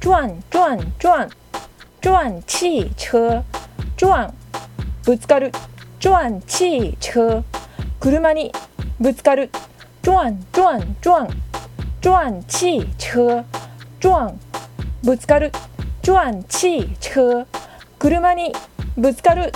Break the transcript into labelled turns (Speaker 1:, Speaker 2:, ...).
Speaker 1: 转转转，转汽车，转ぶつかる，转汽车、車にぶつかる，转转转，转汽车，转ぶつかる，转汽车、車にぶつかる。